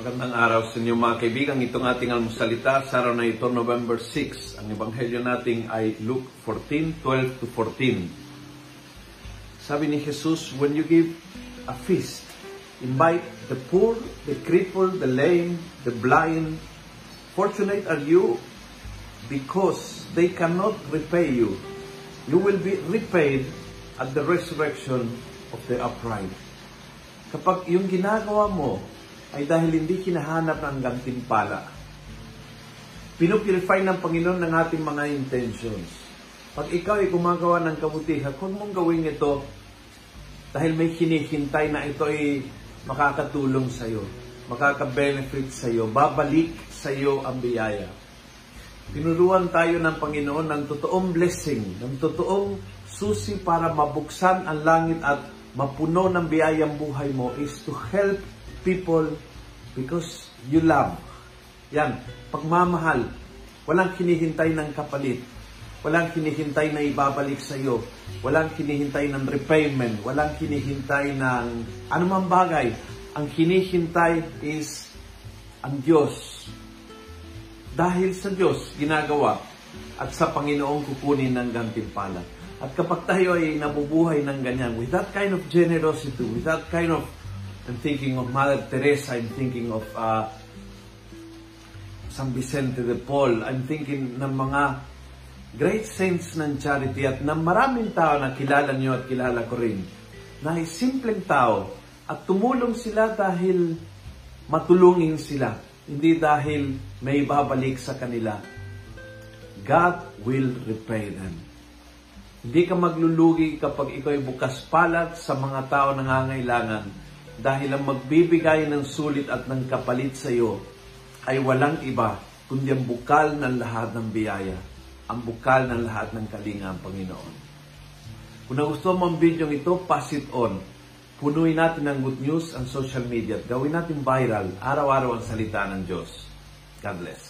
Magandang araw sa inyo mga kaibigan. Itong ating almusalita sa araw na ito, November 6. Ang ebanghelyo natin ay Luke 14, 12 to 14. Sabi ni Jesus, when you give a feast, invite the poor, the crippled, the lame, the blind. Fortunate are you because they cannot repay you. You will be repaid at the resurrection of the upright. Kapag yung ginagawa mo ay dahil hindi kinahanap ng gantimpala. Pinupurify ng Panginoon ng ating mga intentions. Pag ikaw ay gumagawa ng kabutihan, kung mong gawin ito dahil may hinihintay na ito ay makakatulong sa iyo, makaka-benefit sa iyo, babalik sa iyo ang biyaya. Pinuruan tayo ng Panginoon ng totoong blessing, ng totoong susi para mabuksan ang langit at mapuno ng biyayang buhay mo is to help people because you love. Yan, pagmamahal. Walang hinihintay ng kapalit. Walang hinihintay na ibabalik sa iyo. Walang hinihintay ng repayment. Walang hinihintay ng anumang bagay. Ang hinihintay is ang Diyos. Dahil sa Diyos, ginagawa at sa Panginoong kukunin ng gantimpala. At kapag tayo ay nabubuhay ng ganyan, with that kind of generosity, with that kind of I'm thinking of Mother Teresa. I'm thinking of uh, San Vicente de Paul. I'm thinking ng mga great saints ng charity at ng maraming tao na kilala nyo at kilala ko rin na simpleng tao at tumulong sila dahil matulungin sila, hindi dahil may babalik sa kanila. God will repay them. Hindi ka maglulugi kapag ikaw ay bukas palad sa mga tao na nangangailangan dahil ang magbibigay ng sulit at ng kapalit sa iyo ay walang iba kundi ang bukal ng lahat ng biyaya, ang bukal ng lahat ng kalinga ang Panginoon. Kung nagustuhan mo ang video ito, pass it on. Punuin natin ng good news ang social media at gawin natin viral araw-araw ang salita ng Diyos. God bless.